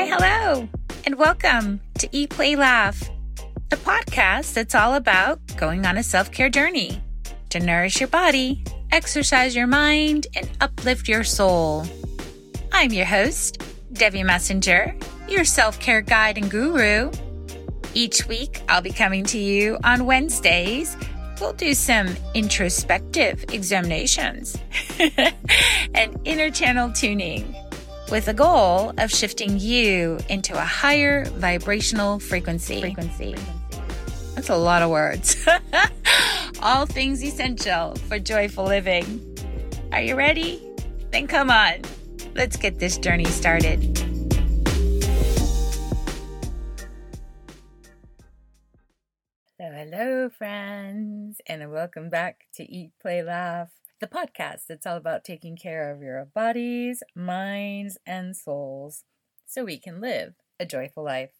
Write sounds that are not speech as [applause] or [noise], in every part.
Why, hello, and welcome to Eat, Play, Laugh, a podcast that's all about going on a self care journey to nourish your body, exercise your mind, and uplift your soul. I'm your host, Debbie Messenger, your self care guide and guru. Each week, I'll be coming to you on Wednesdays. We'll do some introspective examinations [laughs] and inner channel tuning with the goal of shifting you into a higher vibrational frequency. Frequency. That's a lot of words. [laughs] All things essential for joyful living. Are you ready? Then come on. Let's get this journey started. Hello, hello, friends, and welcome back to Eat, Play, Laugh the podcast It's all about taking care of your bodies, minds, and souls so we can live a joyful life.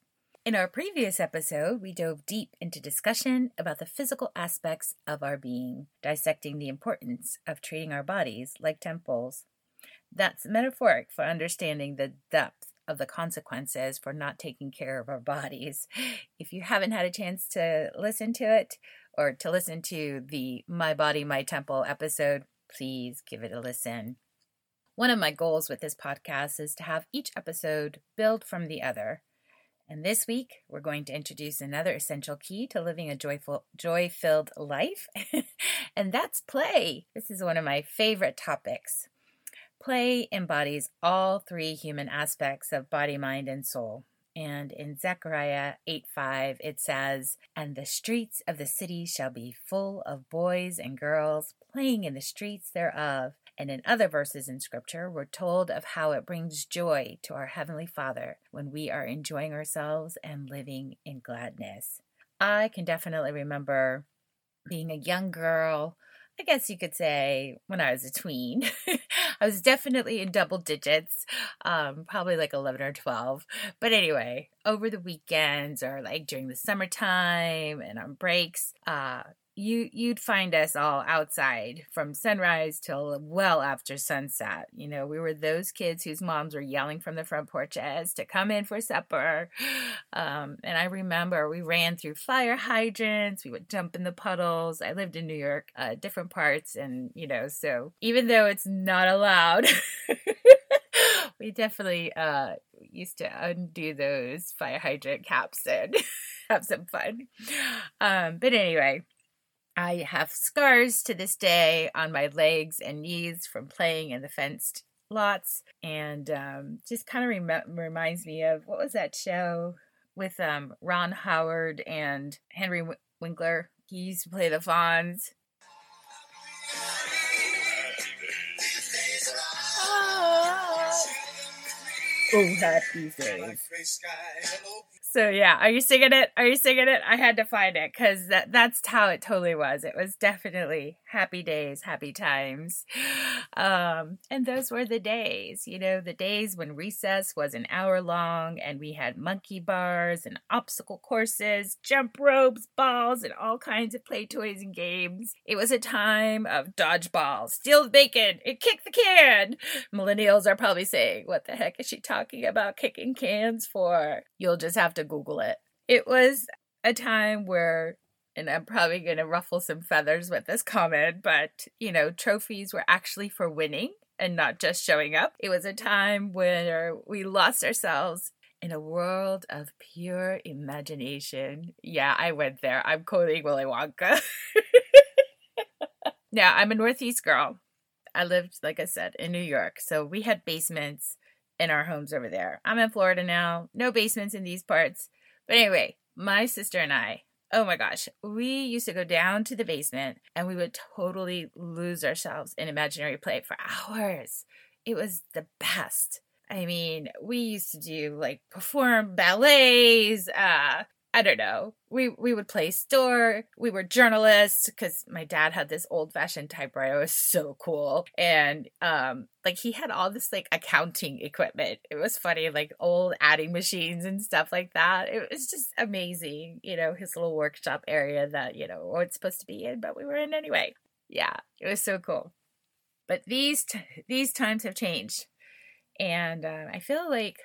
In our previous episode, we dove deep into discussion about the physical aspects of our being, dissecting the importance of treating our bodies like temples. That's metaphoric for understanding the depth of the consequences for not taking care of our bodies. If you haven't had a chance to listen to it, or to listen to the My Body, My Temple episode, please give it a listen. One of my goals with this podcast is to have each episode build from the other. And this week, we're going to introduce another essential key to living a joyful, joy-filled life, [laughs] and that's play. This is one of my favorite topics. Play embodies all three human aspects of body, mind, and soul. And in Zechariah 8 5, it says, And the streets of the city shall be full of boys and girls playing in the streets thereof. And in other verses in Scripture, we're told of how it brings joy to our Heavenly Father when we are enjoying ourselves and living in gladness. I can definitely remember being a young girl I guess you could say when I was a tween. [laughs] I was definitely in double digits, um, probably like 11 or 12. But anyway, over the weekends or like during the summertime and on breaks, uh, you you'd find us all outside from sunrise till well after sunset. You know, we were those kids whose moms were yelling from the front porches to come in for supper. [gasps] Um, and I remember we ran through fire hydrants. We would jump in the puddles. I lived in New York, uh, different parts, and you know, so even though it's not allowed. [laughs] we definitely uh, used to undo those fire hydrant caps and [laughs] have some fun. Um, but anyway, I have scars to this day on my legs and knees from playing in the fenced lots, and um, just kind of rem- reminds me of what was that show with um, Ron Howard and Henry w- Winkler? He used to play the Fonz. Oh, happy days. So yeah, are you singing it? Are you singing it? I had to find it because that that's how it totally was. It was definitely happy days, happy times. [gasps] Um, and those were the days, you know, the days when recess was an hour long and we had monkey bars and obstacle courses, jump ropes, balls, and all kinds of play toys and games. It was a time of dodgeball, steal the bacon, and kick the can. Millennials are probably saying, What the heck is she talking about kicking cans for? You'll just have to to Google it. It was a time where, and I'm probably going to ruffle some feathers with this comment, but, you know, trophies were actually for winning and not just showing up. It was a time where we lost ourselves in a world of pure imagination. Yeah, I went there. I'm quoting Willy Wonka. [laughs] now, I'm a Northeast girl. I lived, like I said, in New York. So we had basements in our homes over there. I'm in Florida now. No basements in these parts. But anyway, my sister and I, oh my gosh, we used to go down to the basement and we would totally lose ourselves in imaginary play for hours. It was the best. I mean, we used to do like perform ballets, uh, I don't know. We we would play store. We were journalists because my dad had this old fashioned typewriter. It was so cool, and um, like he had all this like accounting equipment. It was funny, like old adding machines and stuff like that. It was just amazing. You know, his little workshop area that you know weren't supposed to be in, but we were in anyway. Yeah, it was so cool. But these t- these times have changed, and uh, I feel like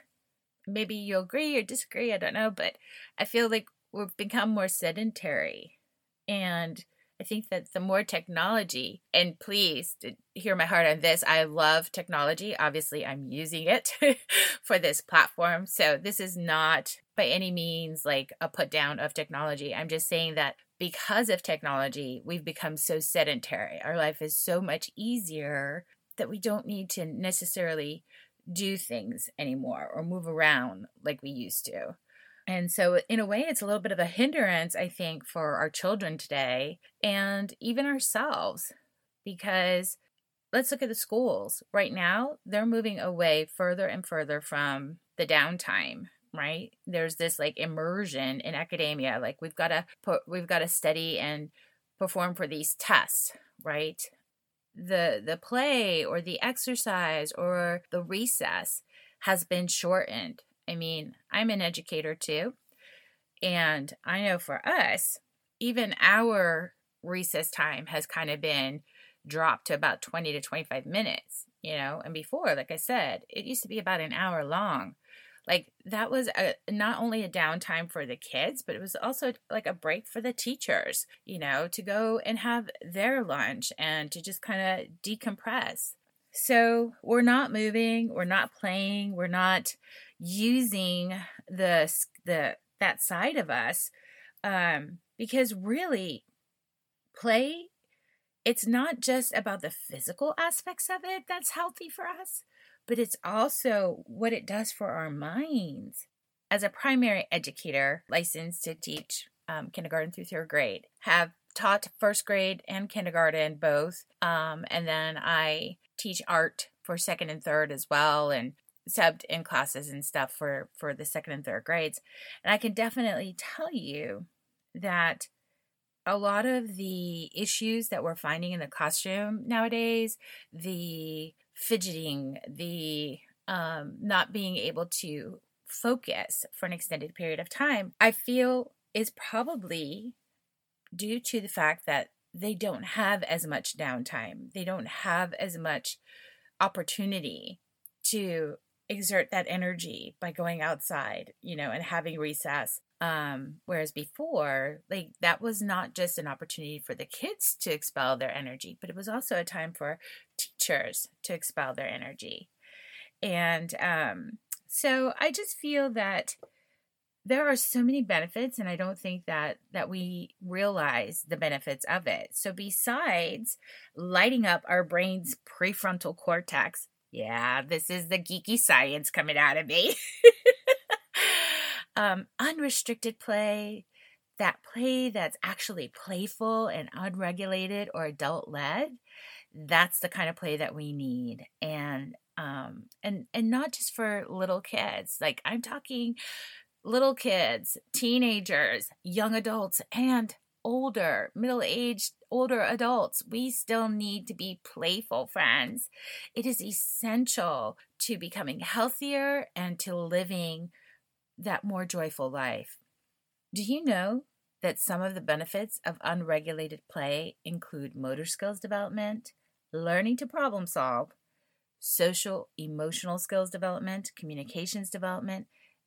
maybe you'll agree or disagree, I don't know, but I feel like we've become more sedentary. And I think that the more technology, and please hear my heart on this, I love technology. Obviously, I'm using it [laughs] for this platform. So, this is not by any means like a put down of technology. I'm just saying that because of technology, we've become so sedentary. Our life is so much easier that we don't need to necessarily do things anymore or move around like we used to. And so, in a way, it's a little bit of a hindrance, I think, for our children today and even ourselves. Because let's look at the schools. Right now, they're moving away further and further from the downtime right there's this like immersion in academia like we've got to put we've got to study and perform for these tests right the the play or the exercise or the recess has been shortened. I mean i'm an educator too and i know for us even our recess time has kind of been dropped to about 20 to 25 minutes you know and before like i said it used to be about an hour long like that was a not only a downtime for the kids but it was also like a break for the teachers you know to go and have their lunch and to just kind of decompress. So we're not moving we're not playing we're not using the the that side of us um because really play it's not just about the physical aspects of it that's healthy for us but it's also what it does for our minds. As a primary educator, licensed to teach um, kindergarten through third grade, have taught first grade and kindergarten both. Um, and then I teach art for second and third as well, and subbed in classes and stuff for for the second and third grades. And I can definitely tell you that a lot of the issues that we're finding in the classroom nowadays, the fidgeting, the um, not being able to focus for an extended period of time, I feel is probably due to the fact that they don't have as much downtime. They don't have as much opportunity to exert that energy by going outside, you know, and having recess um, whereas before, like that was not just an opportunity for the kids to expel their energy, but it was also a time for teachers to expel their energy. And um, so I just feel that there are so many benefits and i don't think that that we realize the benefits of it so besides lighting up our brain's prefrontal cortex yeah this is the geeky science coming out of me [laughs] um, unrestricted play, that play that's actually playful and unregulated or adult led, that's the kind of play that we need. And um and and not just for little kids. Like I'm talking little kids, teenagers, young adults and older, middle-aged, older adults. We still need to be playful friends. It is essential to becoming healthier and to living that more joyful life. Do you know that some of the benefits of unregulated play include motor skills development, learning to problem solve, social emotional skills development, communications development,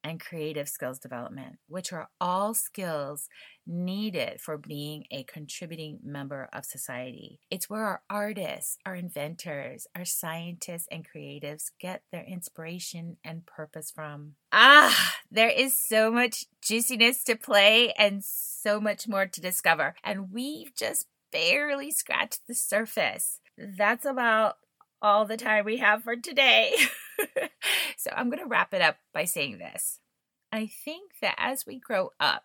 and creative skills development, which are all skills needed for being a contributing member of society. It's where our artists, our inventors, our scientists, and creatives get their inspiration and purpose from. Ah, there is so much juiciness to play and so much more to discover. And we've just barely scratched the surface. That's about all the time we have for today. [laughs] [laughs] so I'm going to wrap it up by saying this. I think that as we grow up,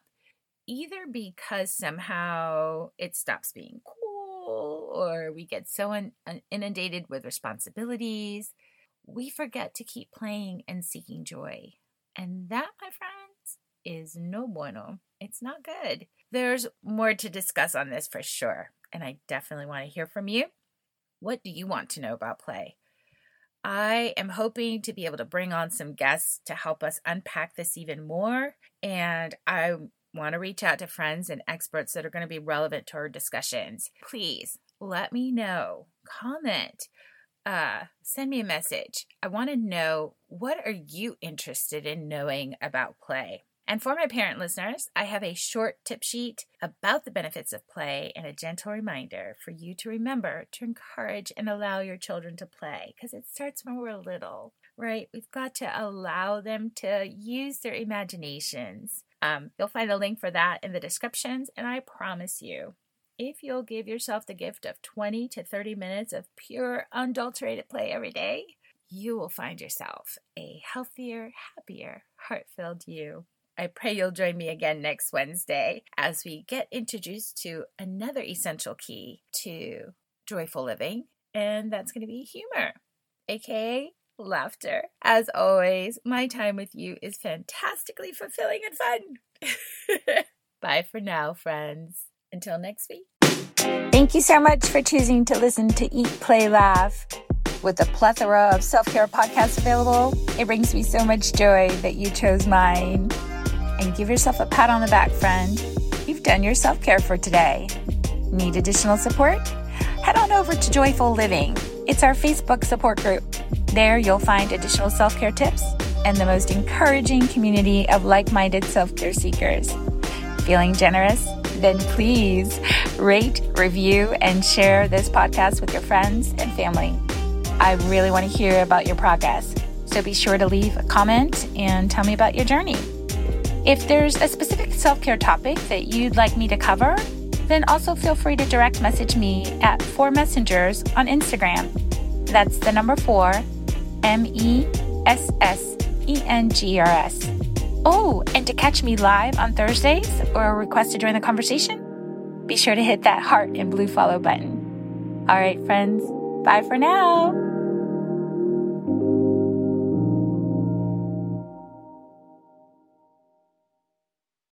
either because somehow it stops being cool or we get so in- inundated with responsibilities, we forget to keep playing and seeking joy. And that, my friends, is no bueno. It's not good. There's more to discuss on this for sure. And I definitely want to hear from you. What do you want to know about play? I am hoping to be able to bring on some guests to help us unpack this even more. And I want to reach out to friends and experts that are going to be relevant to our discussions. Please let me know, comment, uh, send me a message. I want to know what are you interested in knowing about play? And for my parent listeners, I have a short tip sheet about the benefits of play and a gentle reminder for you to remember to encourage and allow your children to play because it starts when we're little, right? We've got to allow them to use their imaginations. Um, you'll find a link for that in the descriptions, and I promise you, if you'll give yourself the gift of 20 to 30 minutes of pure, unadulterated play every day, you will find yourself a healthier, happier, heart filled you. I pray you'll join me again next Wednesday as we get introduced to another essential key to joyful living, and that's going to be humor, aka laughter. As always, my time with you is fantastically fulfilling and fun. [laughs] Bye for now, friends. Until next week. Thank you so much for choosing to listen to Eat, Play, Laugh. With a plethora of self care podcasts available, it brings me so much joy that you chose mine and give yourself a pat on the back, friend. You've done your self care for today. Need additional support? Head on over to Joyful Living. It's our Facebook support group. There you'll find additional self care tips and the most encouraging community of like minded self care seekers. Feeling generous? Then please rate, review, and share this podcast with your friends and family. I really want to hear about your progress. So be sure to leave a comment and tell me about your journey. If there's a specific self care topic that you'd like me to cover, then also feel free to direct message me at Four Messengers on Instagram. That's the number four, M E S S E N G R S. Oh, and to catch me live on Thursdays or request to join the conversation, be sure to hit that heart and blue follow button. All right, friends, bye for now.